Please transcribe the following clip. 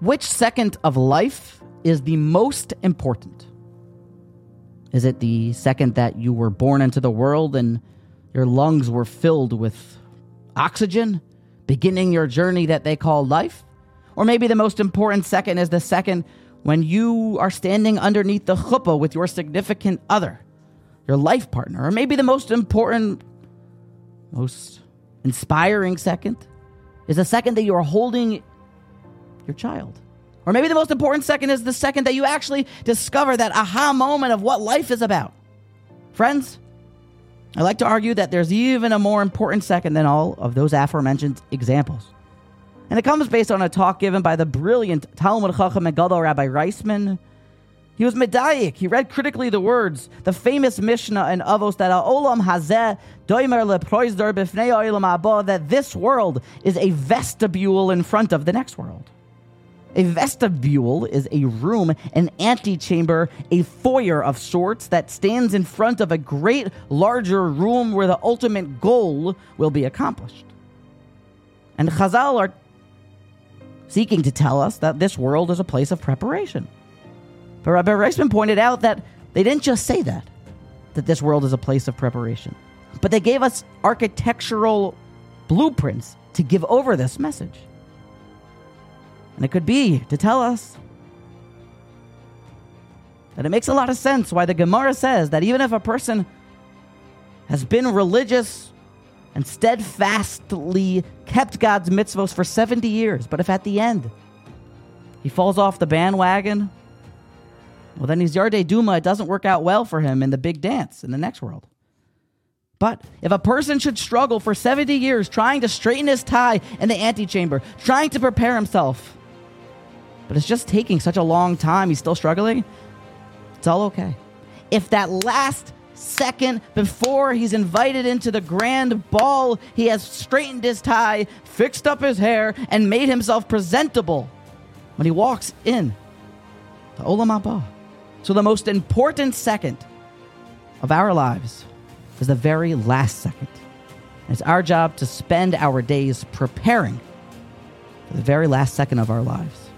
Which second of life is the most important? Is it the second that you were born into the world and your lungs were filled with oxygen, beginning your journey that they call life? Or maybe the most important second is the second when you are standing underneath the chuppah with your significant other, your life partner. Or maybe the most important, most inspiring second is the second that you are holding your child. Or maybe the most important second is the second that you actually discover that aha moment of what life is about. Friends, I like to argue that there's even a more important second than all of those aforementioned examples. And it comes based on a talk given by the brilliant Talmid Chacham and Gadol Rabbi Reisman. He was medayik. He read critically the words, the famous Mishnah in Avos that Olam Hazeh Doimer leproizdor b'fnei olam abba that this world is a vestibule in front of the next world. A vestibule is a room, an antechamber, a foyer of sorts that stands in front of a great larger room where the ultimate goal will be accomplished. And Chazal are seeking to tell us that this world is a place of preparation. But Rabbi Reisman pointed out that they didn't just say that, that this world is a place of preparation, but they gave us architectural blueprints to give over this message. And it could be to tell us that it makes a lot of sense why the Gemara says that even if a person has been religious and steadfastly kept God's mitzvos for 70 years, but if at the end he falls off the bandwagon, well, then he's Yardei Duma. It doesn't work out well for him in the big dance in the next world. But if a person should struggle for 70 years trying to straighten his tie in the antechamber, trying to prepare himself but it's just taking such a long time. He's still struggling. It's all okay. If that last second before he's invited into the grand ball, he has straightened his tie, fixed up his hair, and made himself presentable when he walks in to Olam. So the most important second of our lives is the very last second. It's our job to spend our days preparing for the very last second of our lives.